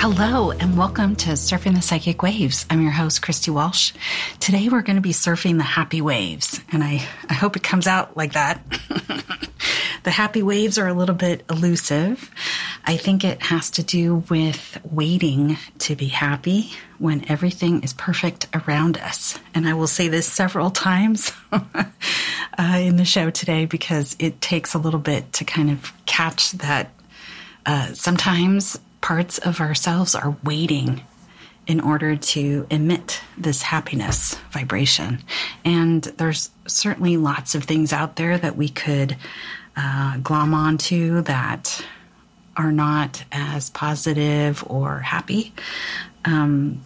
Hello, and welcome to Surfing the Psychic Waves. I'm your host, Christy Walsh. Today, we're going to be surfing the happy waves, and I, I hope it comes out like that. the happy waves are a little bit elusive. I think it has to do with waiting to be happy when everything is perfect around us. And I will say this several times uh, in the show today because it takes a little bit to kind of catch that. Uh, sometimes parts of ourselves are waiting in order to emit this happiness vibration. And there's certainly lots of things out there that we could uh, glom onto that are not as positive or happy. Um,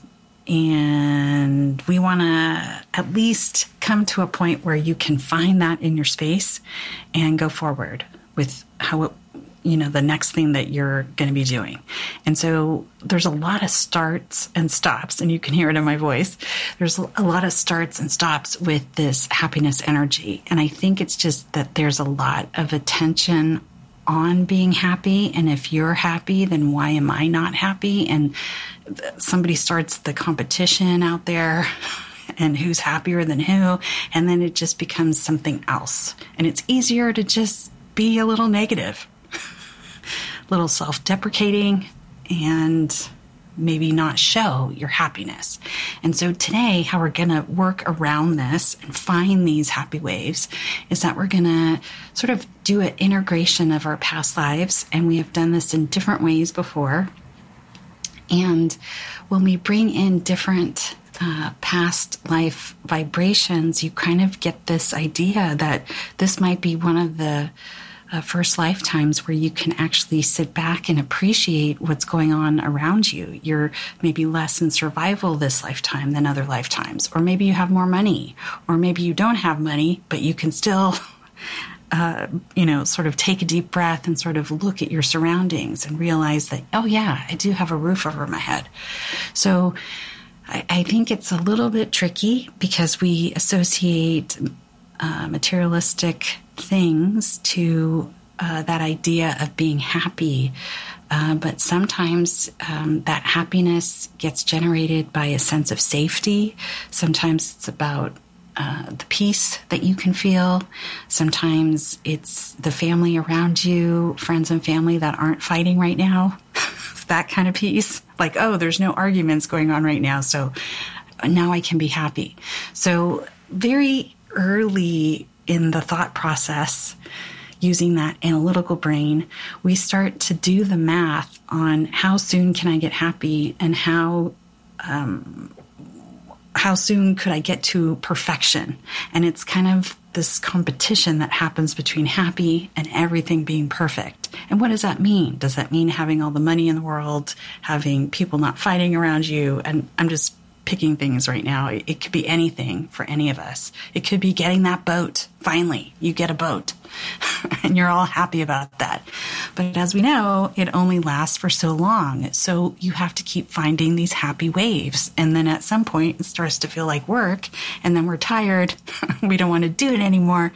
and we want to at least come to a point where you can find that in your space and go forward with how it you know the next thing that you're going to be doing. And so there's a lot of starts and stops and you can hear it in my voice. There's a lot of starts and stops with this happiness energy. And i think it's just that there's a lot of attention on being happy. And if you're happy then why am i not happy? And somebody starts the competition out there and who's happier than who? And then it just becomes something else. And it's easier to just be a little negative little self deprecating and maybe not show your happiness. And so today, how we're going to work around this and find these happy waves is that we're going to sort of do an integration of our past lives. And we have done this in different ways before. And when we bring in different uh, past life vibrations, you kind of get this idea that this might be one of the uh, first lifetimes where you can actually sit back and appreciate what's going on around you. You're maybe less in survival this lifetime than other lifetimes, or maybe you have more money, or maybe you don't have money, but you can still. Uh, you know, sort of take a deep breath and sort of look at your surroundings and realize that, oh, yeah, I do have a roof over my head. So I, think it's a little bit tricky because we associate uh, materialistic things to uh, that idea of being happy. Uh, but sometimes um, that happiness gets generated by a sense of safety. Sometimes it's about uh, the peace that you can feel. Sometimes it's the family around you, friends and family that aren't fighting right now. that kind of peace. Like, oh, there's no arguments going on right now. So now I can be happy. So, very early in the thought process, using that analytical brain, we start to do the math on how soon can I get happy and how um, how soon could I get to perfection? And it's kind of this competition that happens between happy and everything being perfect. And what does that mean? Does that mean having all the money in the world, having people not fighting around you? And I'm just picking things right now. It, could be anything for any of us. It could be getting that boat. Finally, you get a boat and you're all happy about that. But as we know, it only lasts for so long. So you have to keep finding these happy waves. And then at some point, it starts to feel like work. And then we're tired. we don't want to do it anymore.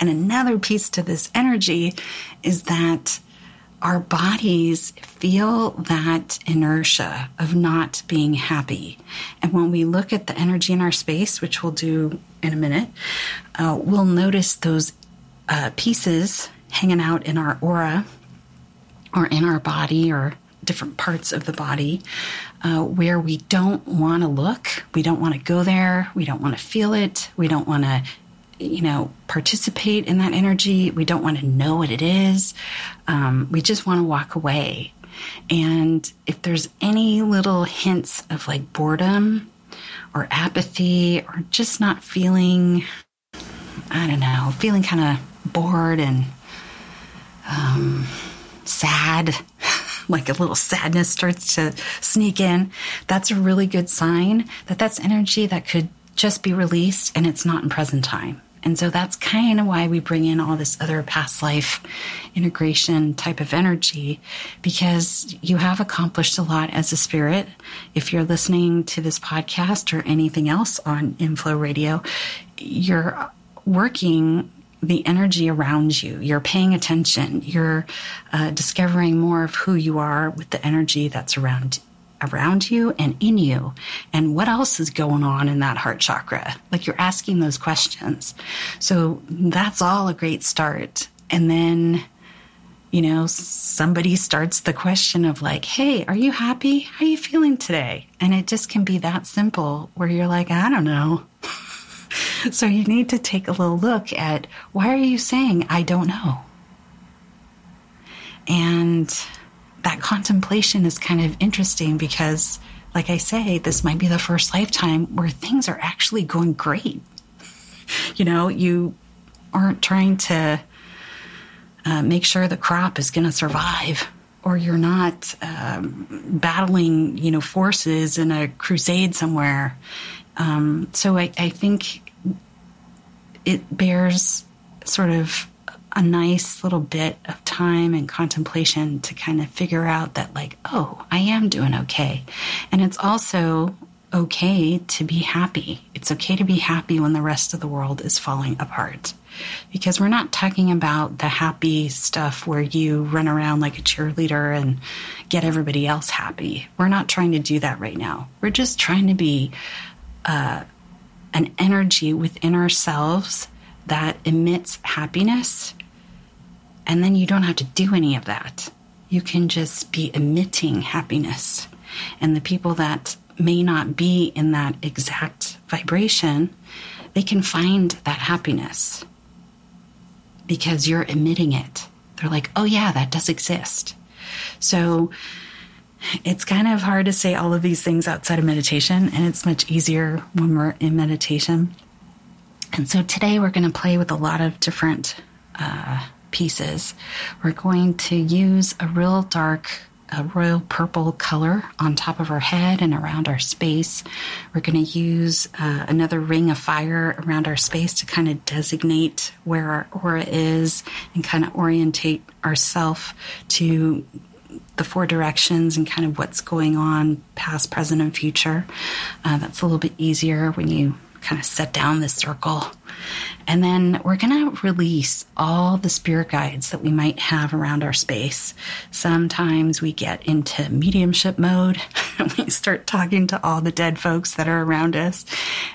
And another piece to this energy is that our bodies feel that inertia of not being happy. And when we look at the energy in our space, which we'll do in a minute, uh, we'll notice those uh, pieces hanging out in our aura or in our body or different parts of the body uh, where we don't want to look, we don't want to go there, we don't want to feel it, we don't want to you know, participate in that energy. We don't want to know what it is. Um, we just want to walk away. And if there's any little hints of like boredom or apathy or just not feeling, I don't know, feeling kind of bored and um, sad, like a little sadness starts to sneak in, that's a really good sign that that's energy that could just be released and it's not in present time. And so that's kind of why we bring in all this other past life integration type of energy because you have accomplished a lot as a spirit. If you're listening to this podcast or anything else on Inflow Radio, you're working the energy around you. You're paying attention. You're uh, discovering more of who you are with the energy that's around around you and in you. And what else is going on in that heart chakra? Like you're asking those questions. So that's all a great start. And then you know somebody starts the question of like hey are you happy? How are you feeling today? And it just can be that simple where you're like i don't know. So you need to take a little look at why are you saying i don't know? And that contemplation is kind of interesting because, like I say, this might be the first lifetime where things are actually going great. You know, you aren't trying to uh, make sure the crop is going to survive, or you're not um, battling, you know, forces in a crusade somewhere. Um, so I, I think it bears sort of a nice little bit of time and contemplation to kind of figure out that, like, oh, I am doing okay. And it's also okay to be happy. It's okay to be happy when the rest of the world is falling apart. Because we're not talking about the happy stuff where you run around like a cheerleader and get everybody else happy. We're not trying to do that right now. We're just trying to be uh, an energy within ourselves that emits happiness and then you don't have to do any of that. You can just be emitting happiness. And the people that may not be in that exact vibration, they can find that happiness because you're emitting it. They're like, oh, yeah, that does exist. So it's kind of hard to say all of these things outside of meditation, and it's much easier when we're in meditation. And so today we're going to play with a lot of different uh, pieces. We're going to use a real dark a royal purple color on top of our head and around our space. We're going to use uh, another ring of fire around our space to kind of designate where our aura is and kind of orientate ourself to the four directions and kind of what's going on past, present, and future. Uh, that's a little bit easier when you kind of set down this circle. And then we're going to release all the spirit guides that we might have around our space. Sometimes we get into mediumship mode and we start talking to all the dead folks that are around us.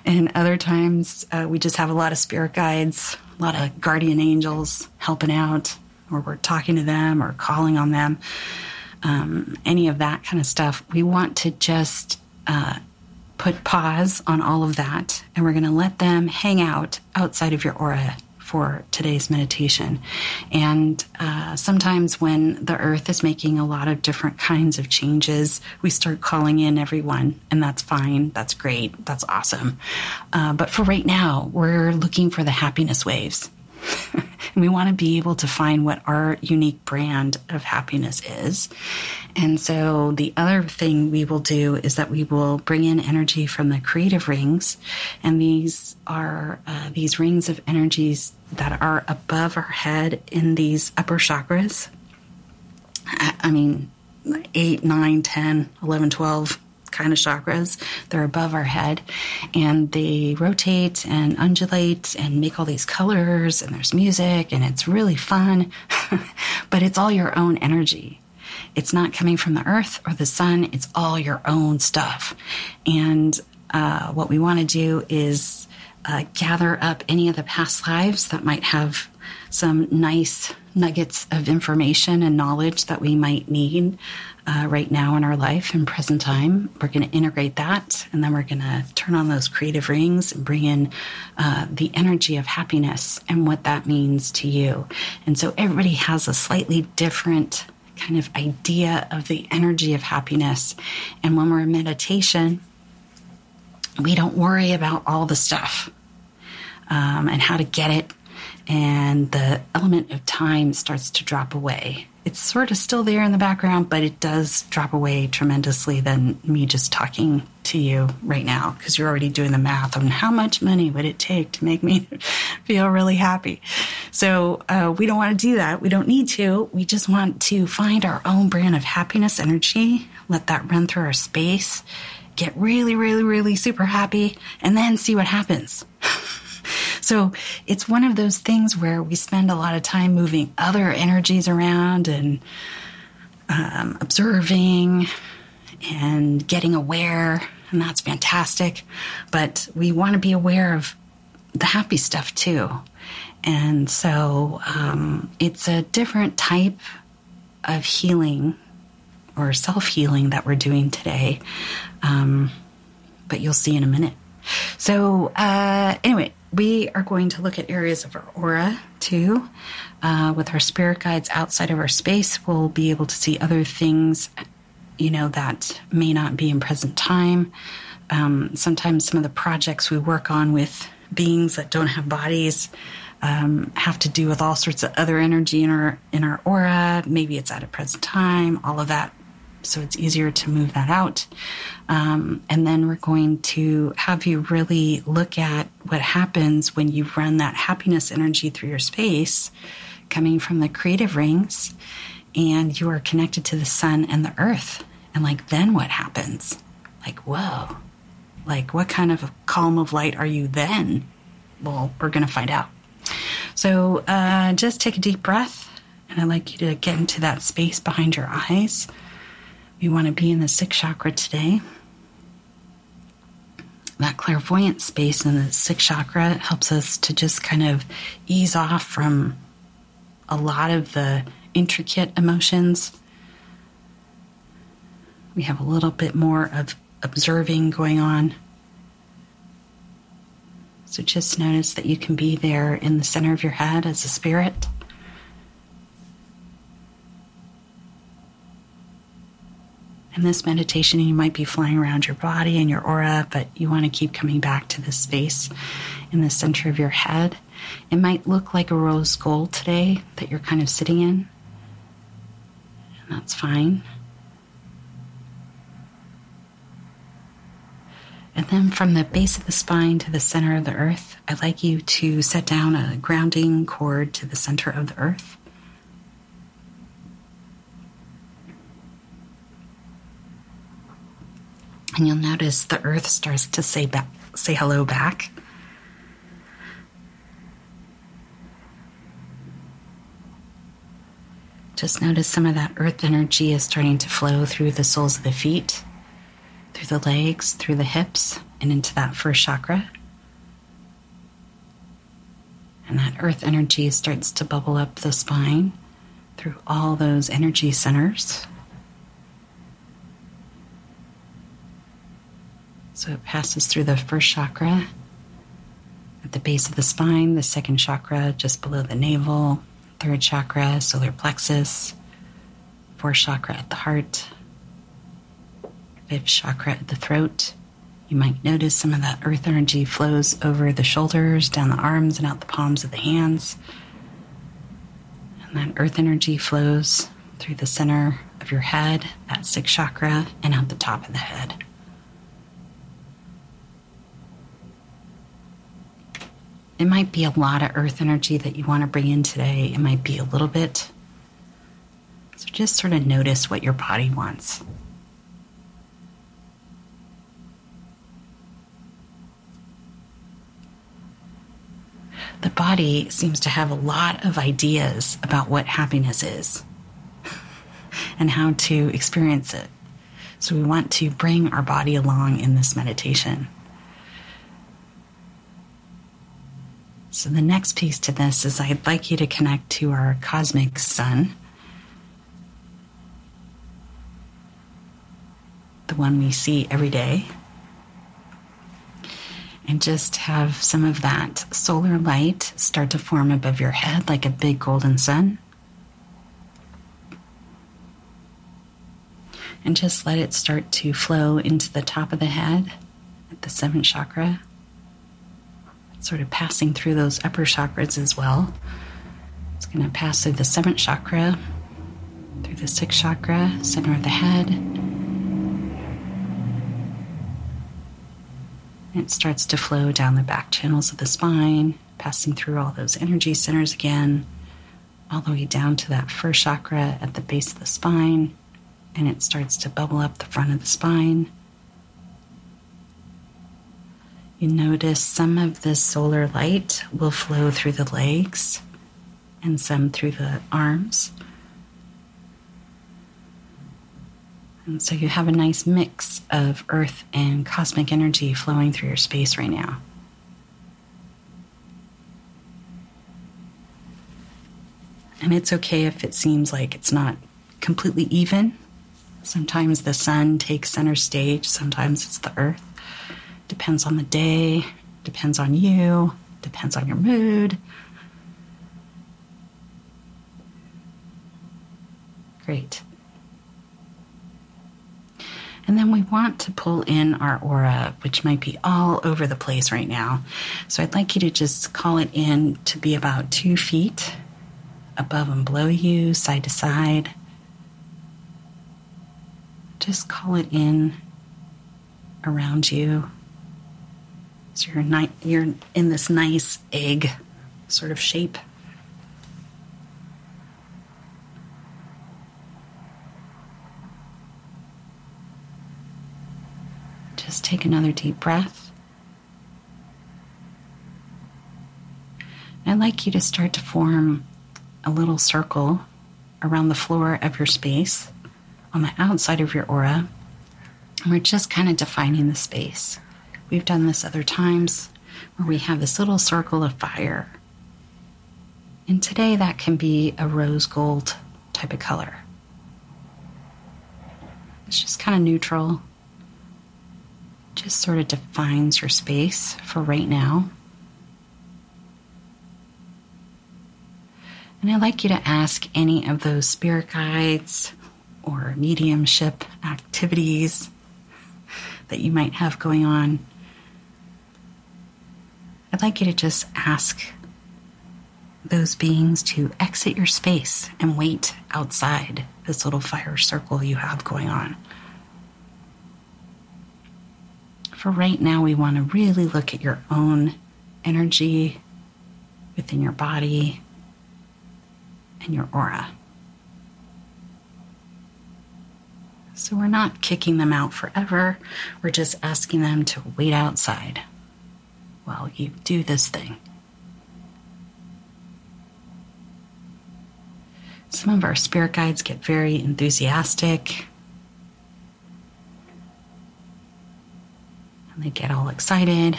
And other times uh, we just have a lot of spirit guides, a lot of guardian angels helping out, or we're talking to them or calling on them. Um, any of that kind of stuff. We want to just uh, put pause on all of that and we're going to let them hang out outside of your aura for today's meditation. And uh, sometimes when the earth is making a lot of different kinds of changes, we start calling in everyone, and that's fine. That's great. That's awesome. Uh, but for right now, we're looking for the happiness waves. and we want to be able to find what our unique brand of happiness is. And so the other thing we will do is that we will bring in energy from the creative rings. And these are uh, these rings of energies that are above our head in these upper chakras. I mean, 8, 9, 10, 11, 12 kind of chakras. They're above our head and they rotate and undulate and make all these colors and there's music and it's really fun. but it's all your own energy. It's not coming from the earth or the sun, it's all your own stuff. And uh, what we want to do is uh, gather up any of the past lives that might have some nice nuggets of information and knowledge that we might need uh, right now in our life in present time. We're going to integrate that, and then we're going to turn on those creative rings and bring in uh, the energy of happiness and what that means to you. And so everybody has a slightly different kind of idea of the energy of happiness. And when we're in meditation, we don't worry about all the stuff um, and how to get it and the element of time starts to drop away. It's sort of still there in the background, but it does drop away tremendously than me just talking to you right now because you're already doing the math on how much money would it take to make me feel really happy. So uh, we don't want to do that. We don't need to. We just want to find our own brand of happiness energy, let that run through our space, get really, really, really super happy, and then see what happens. So it's one of those things where we spend a lot of time moving other energies around and um, observing and getting aware, and that's fantastic. But we want to be aware of the happy stuff too. And so um, it's a different type of healing or self healing that we're doing today. Um, but you'll see in a minute. So, uh, anyway, we are going to look at areas of our aura too. Uh, with our spirit guides outside of our space, we'll be able to see other things, you know, that may not be in present time. Um, sometimes some of the projects we work on with beings that don't have bodies um, have to do with all sorts of other energy in our in our aura. Maybe it's at a present time. All of that so it's easier to move that out. Um, and then we're going to have you really look at what happens when you run that happiness energy through your space coming from the creative rings and you are connected to the sun and the earth. And like, then what happens? Like, whoa, like, what kind of column of light are you then? Well, we're going to find out. So uh, just take a deep breath. And I'd like you to get into that space behind your eyes. We want to be in the sixth chakra today. That clairvoyant space in the sixth chakra helps us to just kind of ease off from a lot of the intricate emotions. We have a little bit more of observing going on. So just notice that you can be there in the center of your head as a spirit. In this meditation, you might be flying around your body and your aura, but you want to keep coming back to this space in the center of your head. It might look like a rose gold today that you're kind of sitting in, and that's fine. And then from the base of the spine to the center of the earth, I'd like you to set down a grounding cord to the center of the earth. And you'll notice the earth starts to say back, say hello back. Just notice some of that earth energy is starting to flow through the soles of the feet, through the legs, through the hips, and into that first chakra. And that earth energy starts to bubble up the spine through all those energy centers. So it passes through the first chakra at the base of the spine, the second chakra just below the navel, third chakra, solar plexus, fourth chakra at the heart, fifth chakra at the throat. You might notice some of that earth energy flows over the shoulders, down the arms, and out the palms of the hands. And that earth energy flows through the center of your head, that sixth chakra, and out the top of the head. It might be a lot of earth energy that you want to bring in today. It might be a little bit. So just sort of notice what your body wants. The body seems to have a lot of ideas about what happiness is and how to experience it. So we want to bring our body along in this meditation. So, the next piece to this is I'd like you to connect to our cosmic sun, the one we see every day, and just have some of that solar light start to form above your head like a big golden sun. And just let it start to flow into the top of the head at the seventh chakra sort of passing through those upper chakras as well. It's going to pass through the seventh chakra, through the sixth chakra, center of the head. It starts to flow down the back channels of the spine, passing through all those energy centers again, all the way down to that first chakra at the base of the spine, and it starts to bubble up the front of the spine. You notice some of the solar light will flow through the legs and some through the arms. And so you have a nice mix of earth and cosmic energy flowing through your space right now. And it's okay if it seems like it's not completely even. Sometimes the sun takes center stage, sometimes it's the earth. Depends on the day, depends on you, depends on your mood. Great. And then we want to pull in our aura, which might be all over the place right now. So I'd like you to just call it in to be about two feet above and below you, side to side. Just call it in around you. So you're, ni- you're in this nice egg sort of shape. Just take another deep breath. I'd like you to start to form a little circle around the floor of your space on the outside of your aura. And we're just kind of defining the space. We've done this other times where we have this little circle of fire. And today that can be a rose gold type of color. It's just kind of neutral, just sort of defines your space for right now. And I'd like you to ask any of those spirit guides or mediumship activities that you might have going on. I'd like you to just ask those beings to exit your space and wait outside this little fire circle you have going on. For right now, we want to really look at your own energy within your body and your aura. So we're not kicking them out forever, we're just asking them to wait outside while you do this thing. Some of our spirit guides get very enthusiastic and they get all excited.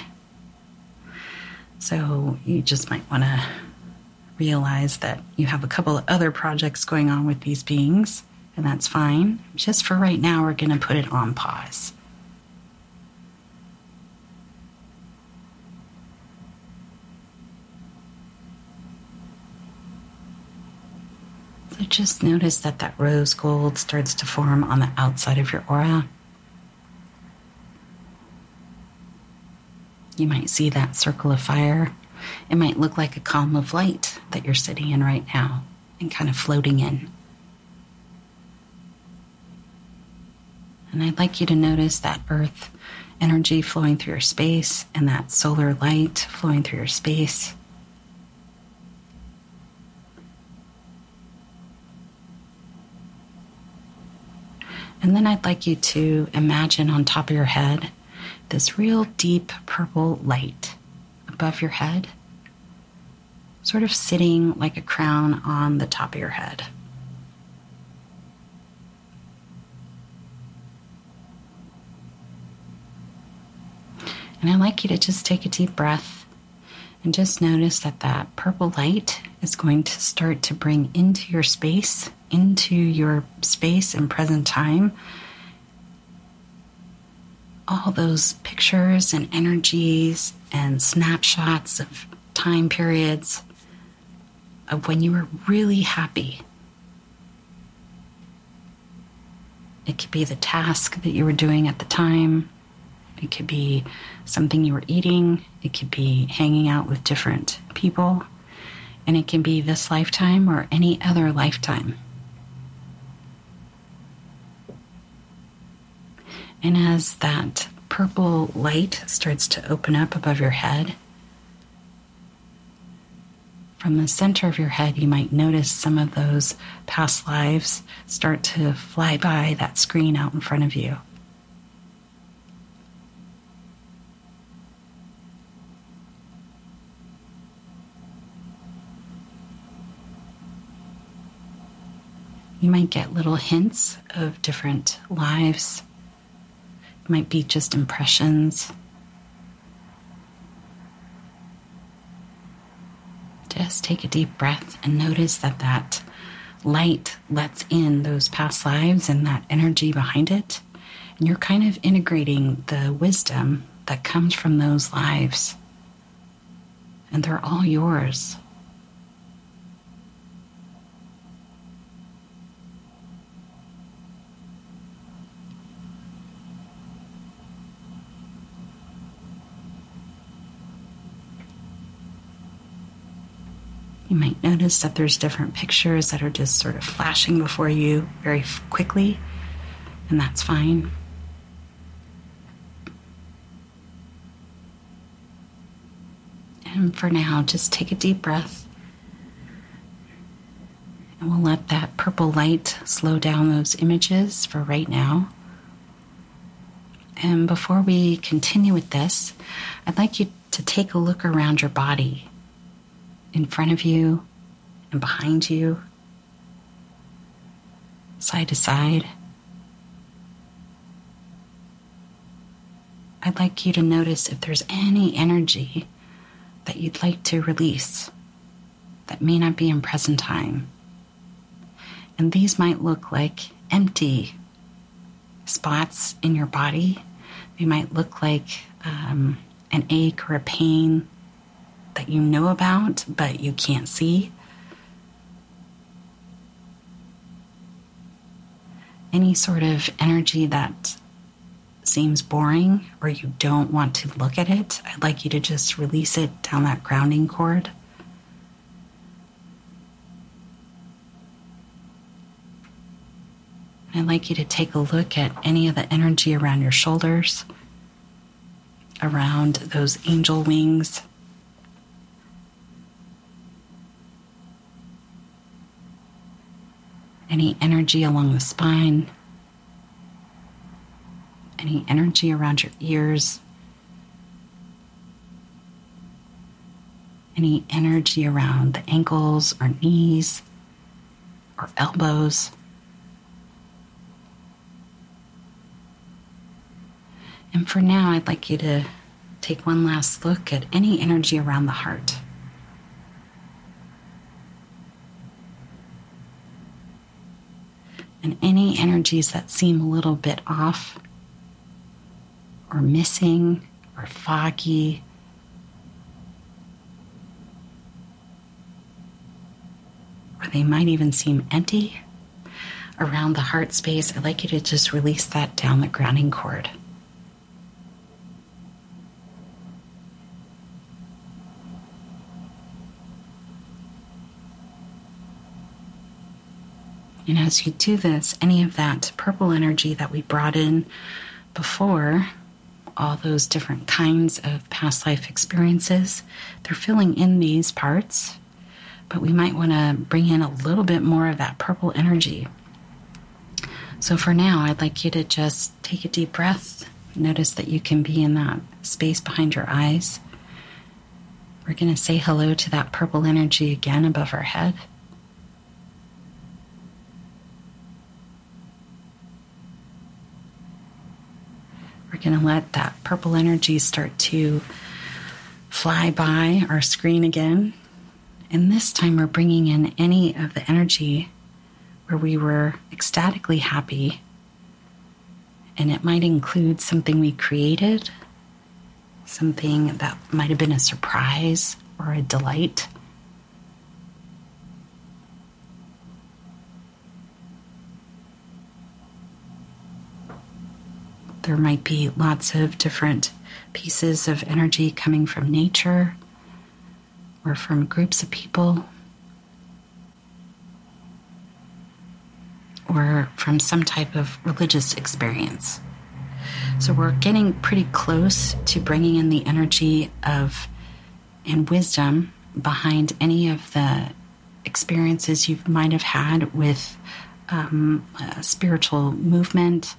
So you just might want to realize that you have a couple of other projects going on with these beings, and that's fine. Just for right now, we're going to put it on pause. Just notice that that rose gold starts to form on the outside of your aura. You might see that circle of fire. It might look like a column of light that you're sitting in right now and kind of floating in. And I'd like you to notice that earth energy flowing through your space and that solar light flowing through your space. And then I'd like you to imagine on top of your head this real deep purple light above your head, sort of sitting like a crown on the top of your head. And I'd like you to just take a deep breath and just notice that that purple light is going to start to bring into your space, into your space and present time, all those pictures and energies and snapshots of time periods of when you were really happy. It could be the task that you were doing at the time. It could be something you were eating, it could be hanging out with different people, and it can be this lifetime or any other lifetime. And as that purple light starts to open up above your head, from the center of your head, you might notice some of those past lives start to fly by that screen out in front of you. You might get little hints of different lives. Might be just impressions. Just take a deep breath and notice that that light lets in those past lives and that energy behind it. And you're kind of integrating the wisdom that comes from those lives. And they're all yours. You notice that there's different pictures that are just sort of flashing before you very quickly, and that's fine. And for now, just take a deep breath. And we'll let that purple light slow down those images for right now. And before we continue with this, I'd like you to take a look around your body in front of you and behind you, side to side. I'd like you to notice if there's any energy that you'd like to release that may not be in present time. And these might look like empty spots in your body. They might look like um, an ache or a pain that you know about but you can't see. Any sort of energy that seems boring or you don't want to look at it, I'd like you to just release it down that grounding cord. I'd like you to take a look at any of the energy around your shoulders, around those angel wings, any energy along the spine, any energy around your ears, any energy around the ankles or knees or elbows. And for now, I'd like you to take one last look at any energy around the heart. And any energies that seem a little bit off or missing or foggy. Or they might even seem empty around the heart space. I'd like you to just release that down the grounding cord. And as you do this, any of that purple energy that we brought in before, all those different kinds of past life experiences, they're filling in these parts, but we might want to bring in a little bit more of that purple energy. So for now, I'd like you to just take a deep breath. Notice that you can be in that space behind your eyes. We're going to say hello to that purple energy again above our head. We're going to let that purple energy start to fly by our screen again. And this time we're bringing in any of the energy where we were ecstatically happy. And it might include something we created, something that might have been a surprise or a delight. There might be lots of different pieces of energy coming from nature or from groups of people or from some type of religious experience. So we're getting pretty close to bringing in the energy of and wisdom behind any of the experiences you might have had with um, spiritual movement.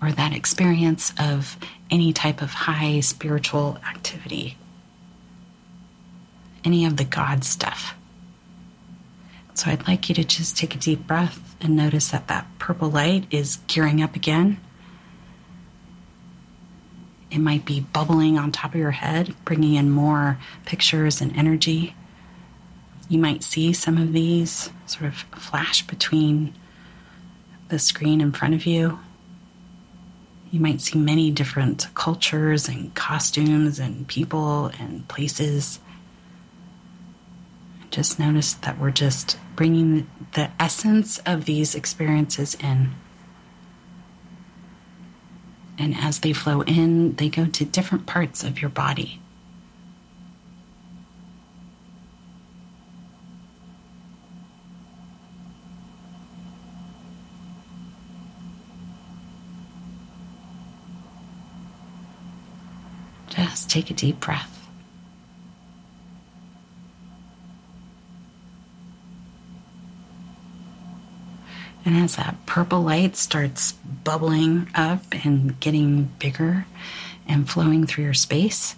Or that experience of any type of high spiritual activity, any of the God stuff. So I'd like you to just take a deep breath and notice that that purple light is gearing up again. It might be bubbling on top of your head, bringing in more pictures and energy. You might see some of these sort of flash between the screen in front of you. You might see many different cultures and costumes and people and places. Just notice that we're just bringing the essence of these experiences in. And as they flow in, they go to different parts of your body. Take a deep breath. And as that purple light starts bubbling up and getting bigger and flowing through your space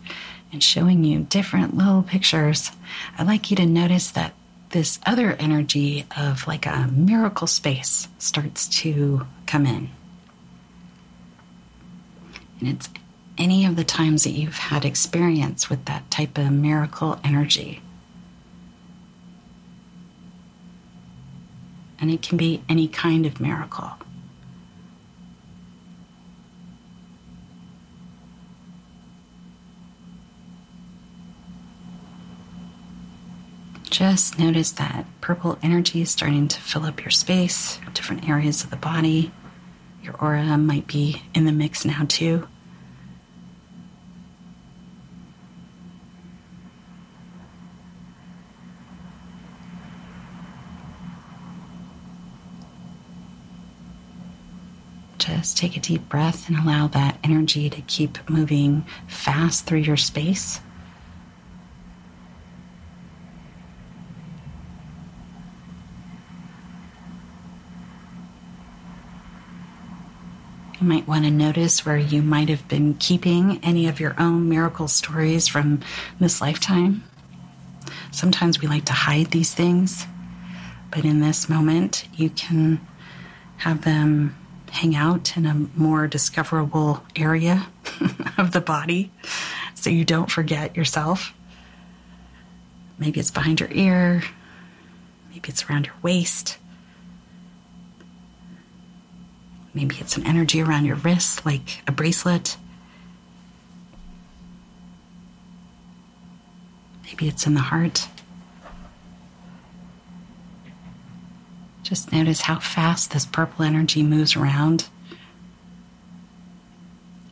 and showing you different little pictures, I'd like you to notice that this other energy of like a miracle space starts to come in. And it's any of the times that you've had experience with that type of miracle energy. and it can be any kind of miracle. Just notice that purple energy is starting to fill up your space, different areas of the body. Your aura might be in the mix now, too. Take a deep breath and allow that energy to keep moving fast through your space. You might want to notice where you might have been keeping any of your own miracle stories from this lifetime. Sometimes we like to hide these things, but in this moment, you can have them hang out in a more discoverable area of the body so you don't forget yourself. Maybe it's behind your ear, maybe it's around your waist. Maybe it's some energy around your wrist, like a bracelet. Maybe it's in the heart. Just notice how fast this purple energy moves around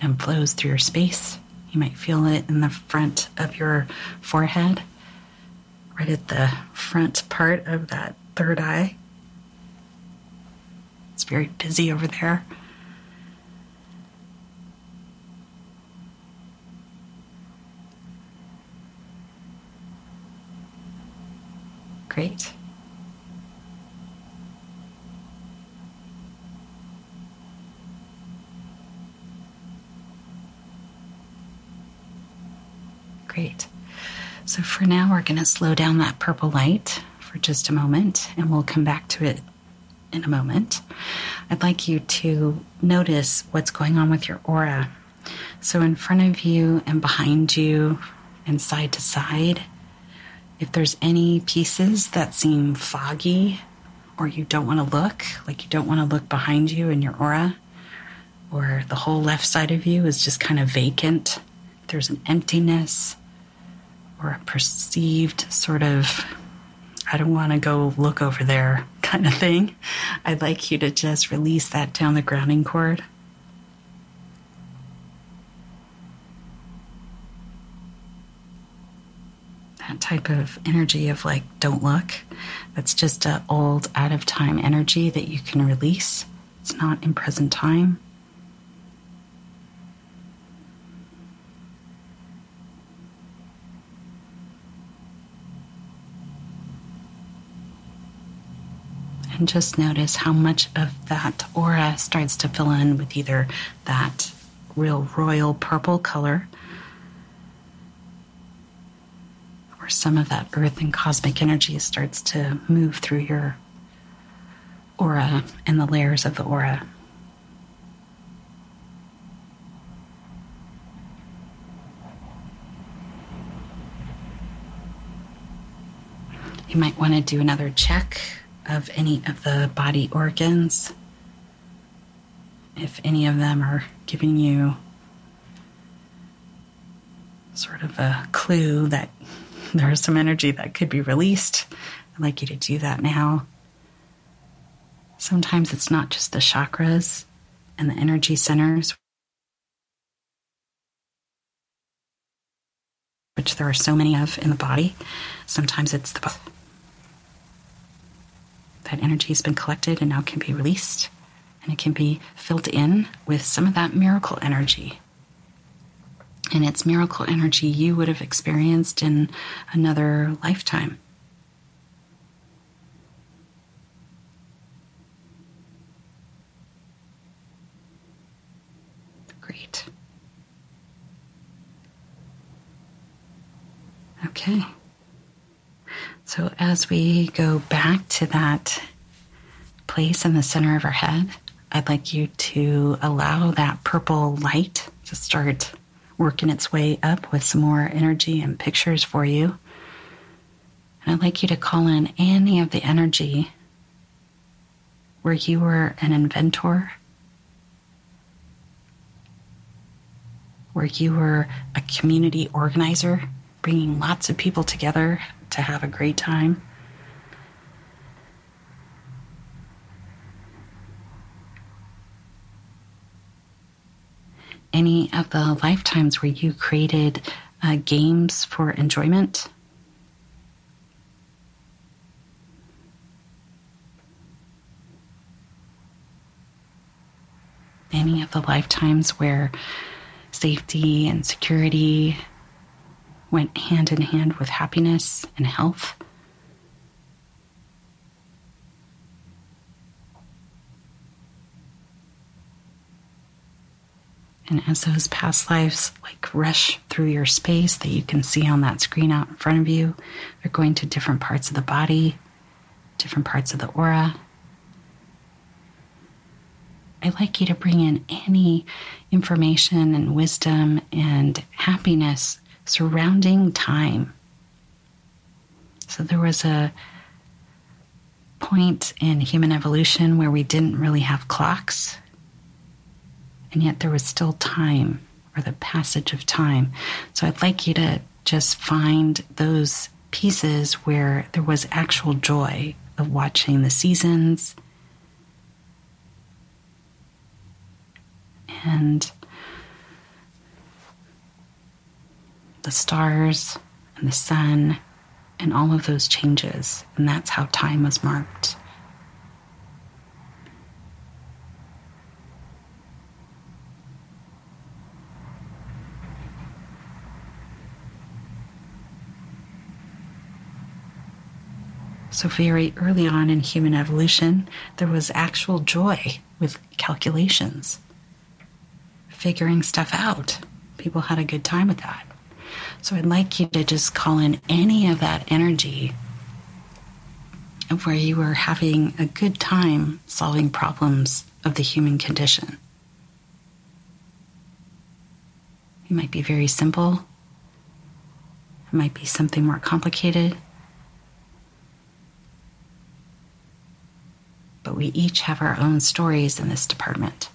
and flows through your space. You might feel it in the front of your forehead, right at the front part of that third eye. It's very busy over there. Great. Great. So for now, we're going to slow down that purple light for just a moment and we'll come back to it in a moment. I'd like you to notice what's going on with your aura. So, in front of you and behind you and side to side, if there's any pieces that seem foggy or you don't want to look, like you don't want to look behind you in your aura, or the whole left side of you is just kind of vacant, there's an emptiness, or a perceived sort of I don't want to go look over there kind of thing. I'd like you to just release that down the grounding cord. That type of energy of like, don't look. That's just an old, out of time energy that you can release. It's not in present time. And just notice how much of that aura starts to fill in with either that real royal purple color or some of that earth and cosmic energy starts to move through your aura and the layers of the aura. You might want to do another check of any of the body organs. If any of them are giving you sort of a clue that there's some energy that could be released, I'd like you to do that now. Sometimes it's not just the chakras and the energy centers, which there are so many of in the body. Sometimes it's the that energy has been collected and now can be released and it can be filled in with some of that miracle energy. And it's miracle energy you would have experienced in another lifetime. Great. Okay. So, as we go back to that place in the center of our head, I'd like you to allow that purple light to start working its way up with some more energy and pictures for you. And I'd like you to call in any of the energy where you were an inventor, where you were a community organizer, bringing lots of people together to have a great time. Any of the lifetimes where you created uh, games for enjoyment? Any of the lifetimes where safety and security went hand in hand with happiness and health. And as those past lives like rush through your space that you can see on that screen out in front of you, they're going to different parts of the body, different parts of the aura. I'd like you to bring in any information and wisdom and happiness surrounding time. So there was a point in human evolution where we didn't really have clocks, and yet there was still time or the passage of time. So I'd like you to just find those pieces where there was actual joy of watching the seasons and the stars and the sun and all of those changes. And that's how time was marked. So, very early on in human evolution, there was actual joy with calculations, figuring stuff out. People had a good time with that. So I'd like you to just call in any of that energy of where you were having a good time solving problems of the human condition. It might be very simple, it might be something more complicated. But we each have our own stories in this department.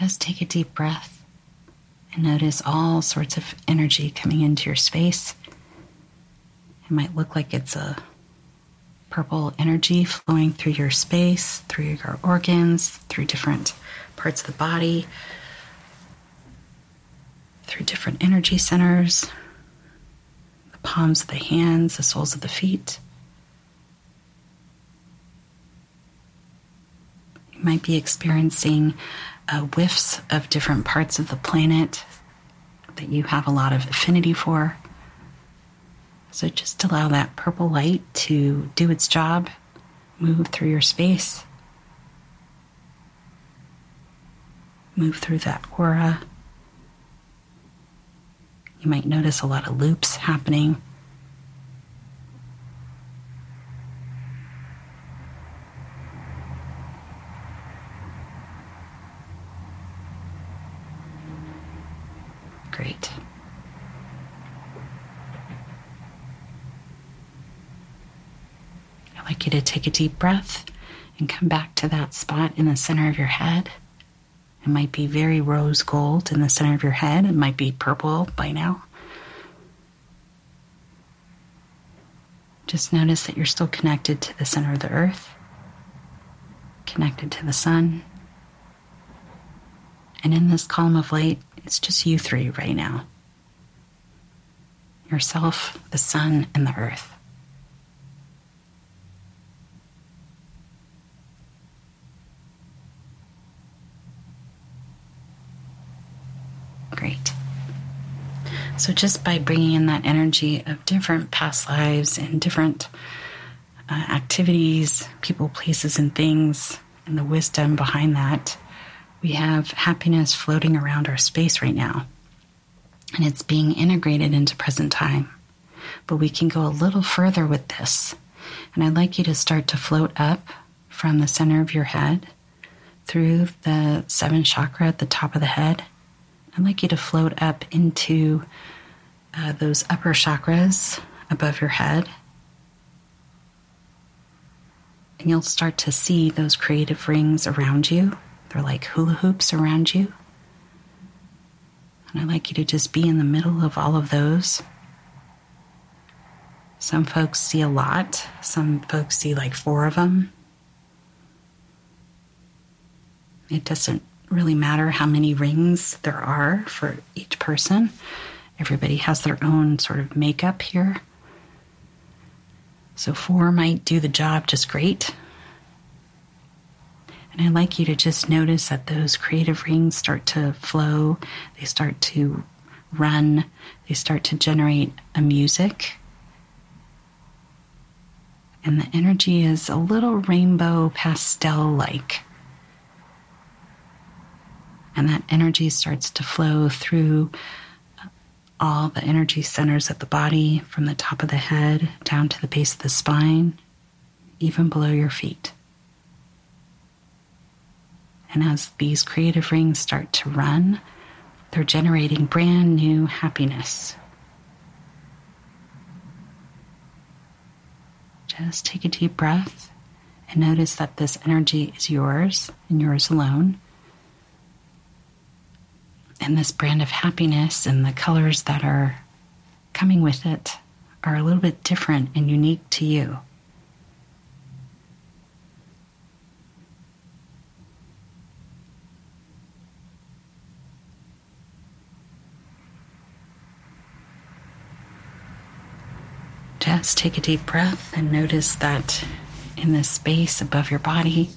Just take a deep breath And notice all sorts of energy coming into your space. It might look like it's a purple energy flowing through your space, through your organs, through different parts of the body, through different energy centers, the palms of the hands, the soles of the feet. You might be experiencing uh, whiffs of different parts of the planet that you have a lot of affinity for. So just allow that purple light to do its job, move through your space, move through that aura. You might notice a lot of loops happening. Great. I'd like you to take a deep breath and come back to that spot in the center of your head. It might be very rose gold in the center of your head. It might be purple by now. Just notice that you're still connected to the center of the earth, connected to the sun. And in this column of light, it's just you three right now yourself, the sun, and the earth. Great. So, just by bringing in that energy of different past lives and different uh, activities, people, places, and things, and the wisdom behind that, we have happiness floating around our space right now. And it's being integrated into present time. But we can go a little further with this. And I'd like you to start to float up from the center of your head through the seven chakra at the top of the head. I'd like you to float up into uh, those upper chakras above your head. And you'll start to see those creative rings around you they're like hula hoops around you. And I'd like you to just be in the middle of all of those. Some folks see a lot, some folks see like four of them. It doesn't really matter how many rings there are for each person. Everybody has their own sort of makeup here. So, four might do the job just great. And I'd like you to just notice that those creative rings start to flow, they start to run, they start to generate a music. And the energy is a little rainbow pastel like. And that energy starts to flow through all the energy centers of the body, from the top of the head down to the base of the spine, even below your feet. And as these creative rings start to run, they're generating brand new happiness. Just take a deep breath and notice that this energy is yours and yours alone. And this brand of happiness and the colors that are coming with it are a little bit different and unique to you. Take a deep breath and notice that in this space above your body,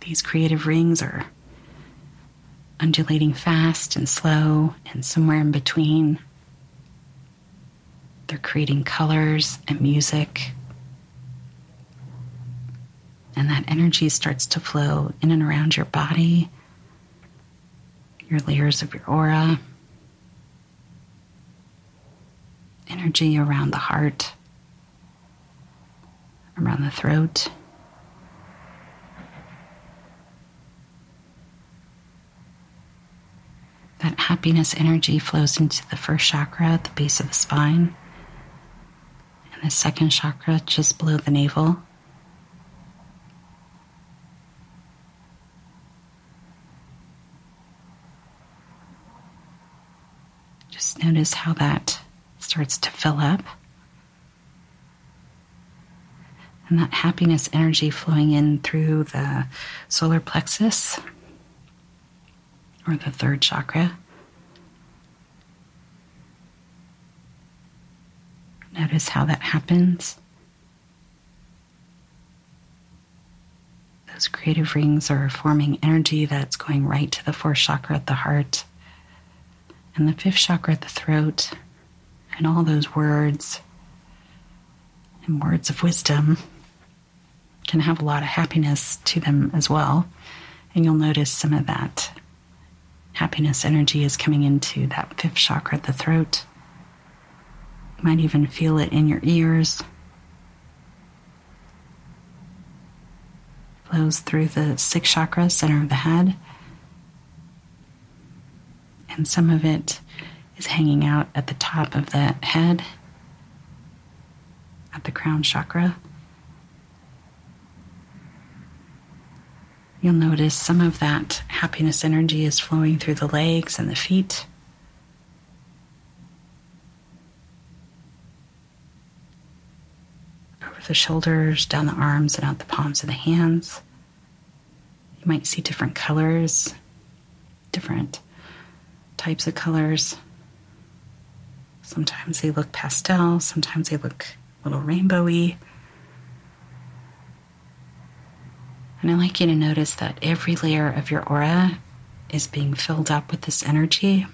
these creative rings are undulating fast and slow and somewhere in between. They're creating colors and music. And that energy starts to flow in and around your body, your layers of your aura, energy around the heart around the throat. That happiness energy flows into the first chakra at the base of the spine, and the second chakra just below the navel. Just notice how that starts to fill up. And that happiness energy flowing in through the solar plexus or the third chakra. Notice how that happens. Those creative rings are forming energy that's going right to the fourth chakra at the heart and the fifth chakra at the throat, and all those words and words of wisdom can have a lot of happiness to them as well. And you'll notice some of that happiness energy is coming into that fifth chakra the throat. You might even feel it in your ears. Flows through the sixth chakra, center of the head and some of it is hanging out at the top of the head, at the crown chakra. You'll notice some of that happiness energy is flowing through the legs and the feet. Over the shoulders, down the arms, and out the palms of the hands. You might see different colors, different types of colors. Sometimes they look pastel, sometimes they look a little rainbowy. And I like you to notice that every layer of your aura is being filled up with this energy.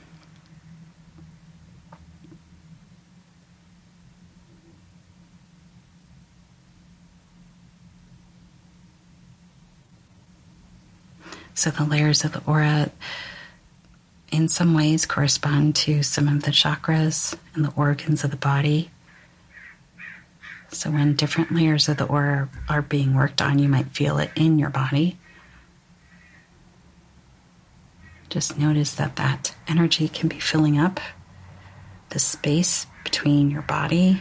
So the layers of the aura in some ways correspond to some of the chakras and the organs of the body. So, when different layers of the aura are being worked on, you might feel it in your body. Just notice that that energy can be filling up the space between your body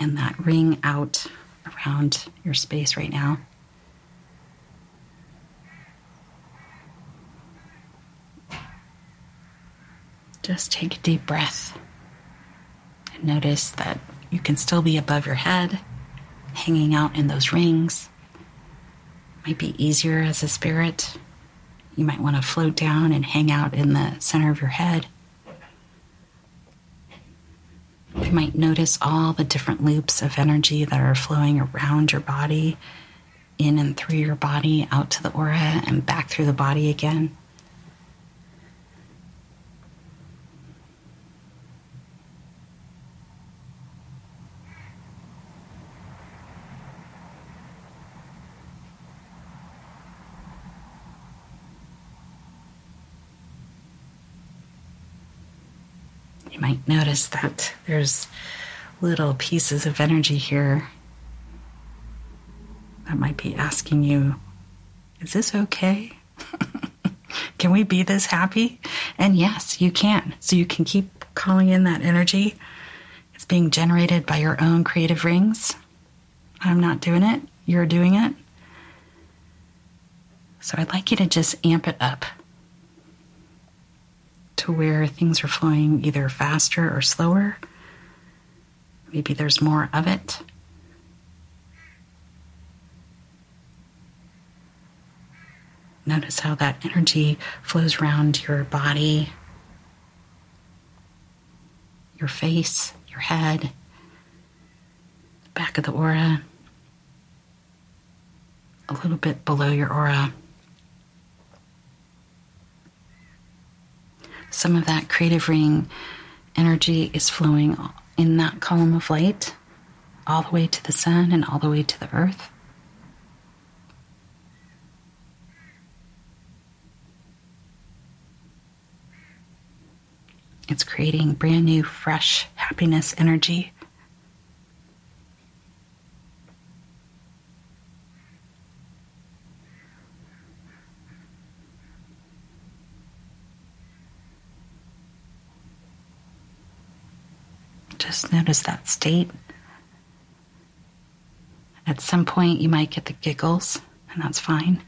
and that ring out around your space right now. Just take a deep breath notice that you can still be above your head, hanging out in those rings. Might be easier as a spirit. You might want to float down and hang out in the center of your head. You might notice all the different loops of energy that are flowing around your body, in and through your body, out to the aura, and back through the body again. You might notice that there's little pieces of energy here that might be asking you, is this okay? can we be this happy? And yes, you can. So you can keep calling in that energy. It's being generated by your own creative rings. I'm not doing it, you're doing it. So I'd like you to just amp it up to where things are flowing either faster or slower. Maybe there's more of it. Notice how that energy flows around your body, your face, your head, back of the aura, a little bit below your aura. Some of that creative ring energy is flowing in that column of light all the way to the sun and all the way to the earth. It's creating brand new, fresh happiness energy. Just notice that state. At some point, you might get the giggles, and that's fine.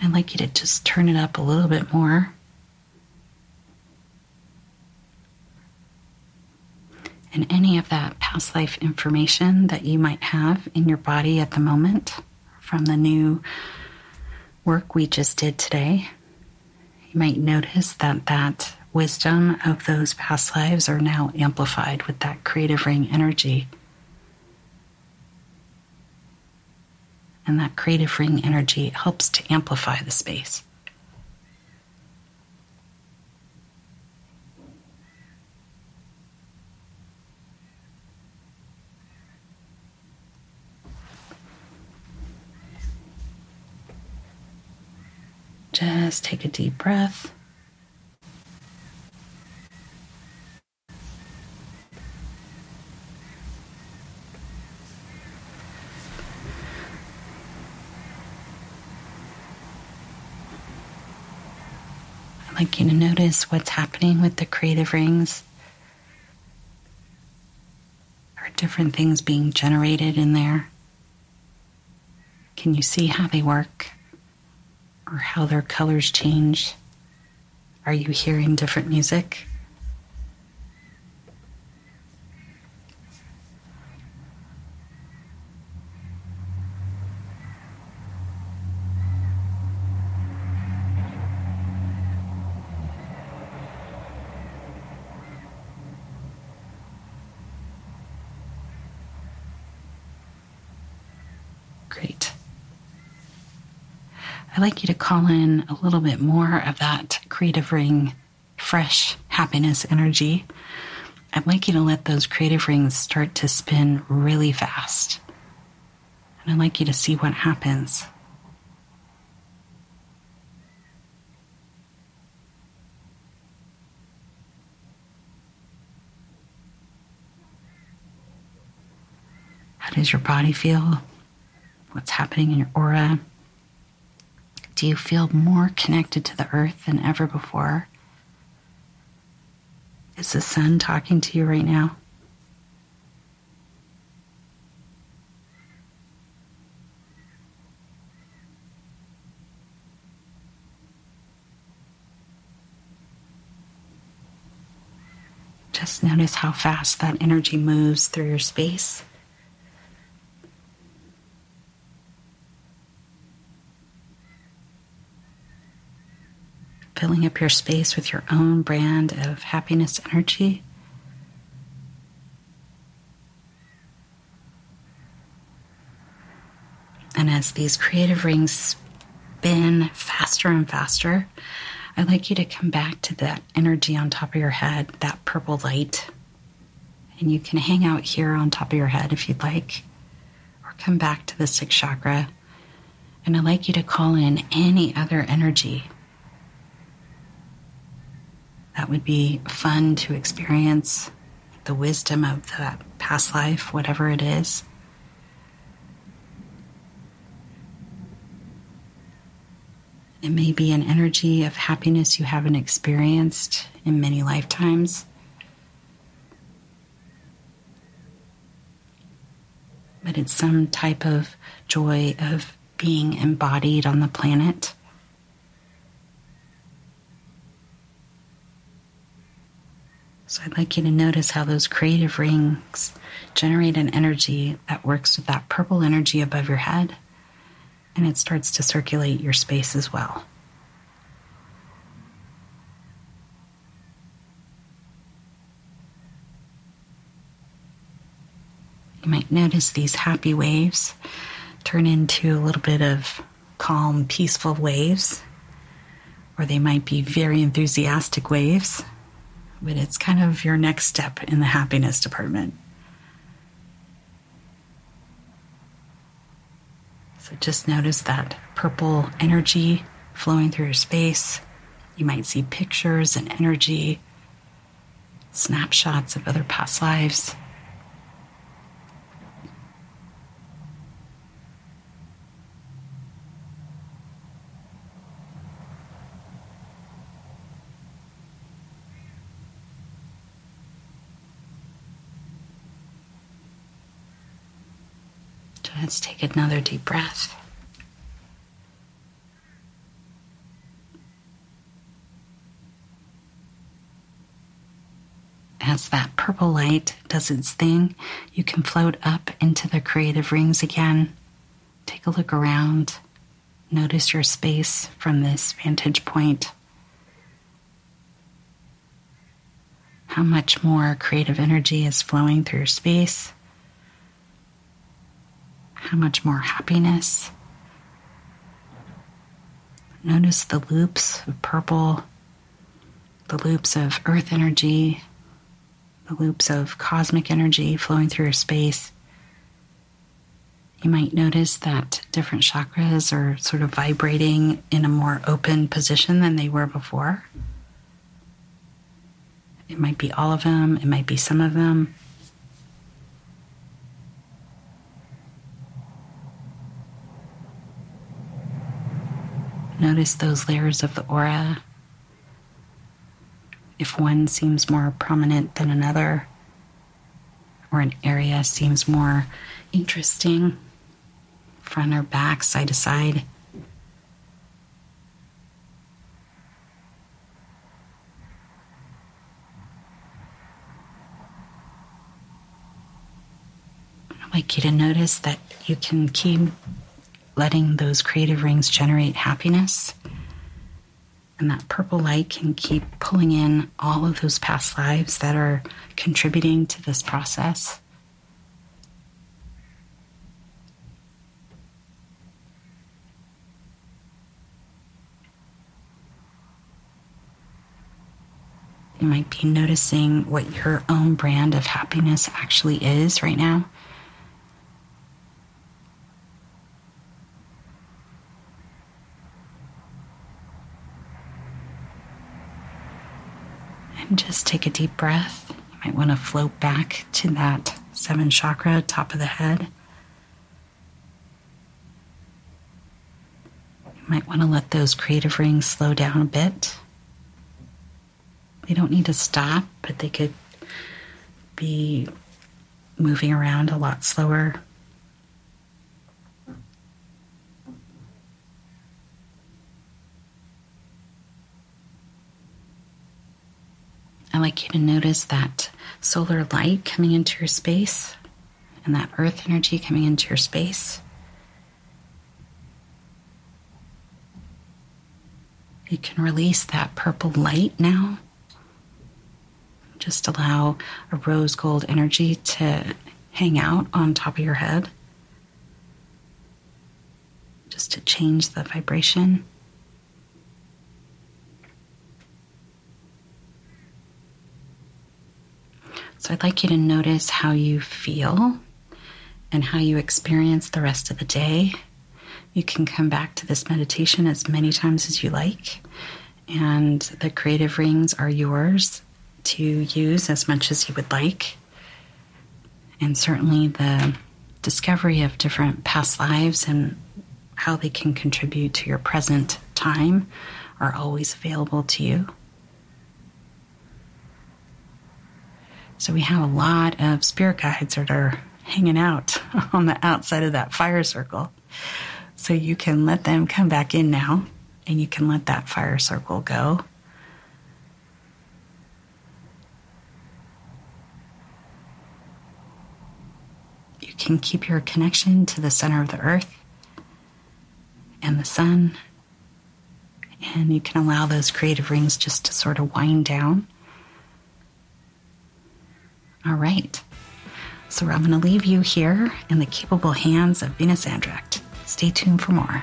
I'd like you to just turn it up a little bit more. And any of that past life information that you might have in your body at the moment from the new work we just did today, you might notice that that wisdom of those past lives are now amplified with that creative ring energy. And that creative ring energy helps to amplify the space. Just take a deep breath. I'd like you to notice what's happening with the creative rings. Are different things being generated in there? Can you see how they work? Or how their colors change? Are you hearing different music? I'd like you to call in a little bit more of that creative ring, fresh happiness energy. I'd like you to let those creative rings start to spin really fast. And I'd like you to see what happens. How does your body feel? What's happening in your aura? Do you feel more connected to the earth than ever before? Is the sun talking to you right now? Just notice how fast that energy moves through your space. Filling up your space with your own brand of happiness energy. And as these creative rings spin faster and faster, I'd like you to come back to that energy on top of your head, that purple light. And you can hang out here on top of your head if you'd like, or come back to the sixth chakra. And I'd like you to call in any other energy that would be fun to experience the wisdom of that past life, whatever it is. It may be an energy of happiness you haven't experienced in many lifetimes. But it's some type of joy of being embodied on the planet. So I'd like you to notice how those creative rings generate an energy that works with that purple energy above your head and it starts to circulate your space as well. You might notice these happy waves turn into a little bit of calm, peaceful waves, or they might be very enthusiastic waves but it's kind of your next step in the happiness department. So just notice that purple energy flowing through your space. You might see pictures and energy, snapshots of other past lives. Let's take another deep breath. As that purple light does its thing, you can float up into the creative rings again. Take a look around. Notice your space from this vantage point. How much more creative energy is flowing through your space? How much more happiness? Notice the loops of purple, the loops of earth energy, the loops of cosmic energy flowing through your space. You might notice that different chakras are sort of vibrating in a more open position than they were before. It might be all of them, it might be some of them. Notice those layers of the aura. If one seems more prominent than another, or an area seems more interesting, front or back, side to side. I'd like you to notice that you can keep letting those creative rings generate happiness. And that purple light can keep pulling in all of those past lives that are contributing to this process. You might be noticing what your own brand of happiness actually is right now. Just take a deep breath. You might want to float back to that seven chakra, top of the head. You might want to let those creative rings slow down a bit. They don't need to stop, but they could be moving around a lot slower. Like you to notice that solar light coming into your space and that earth energy coming into your space. You can release that purple light now. Just allow a rose gold energy to hang out on top of your head. Just to change the vibration. So I'd like you to notice how you feel and how you experience the rest of the day. You can come back to this meditation as many times as you like, and the creative rings are yours to use as much as you would like. And certainly the discovery of different past lives and how they can contribute to your present time are always available to you. So we have a lot of spirit guides that are hanging out on the outside of that fire circle. So you can let them come back in now and you can let that fire circle go. You can keep your connection to the center of the earth and the sun. And you can allow those creative rings just to sort of wind down. All right. So I'm going to leave you here in the capable hands of Venus Andrecht. Stay tuned for more.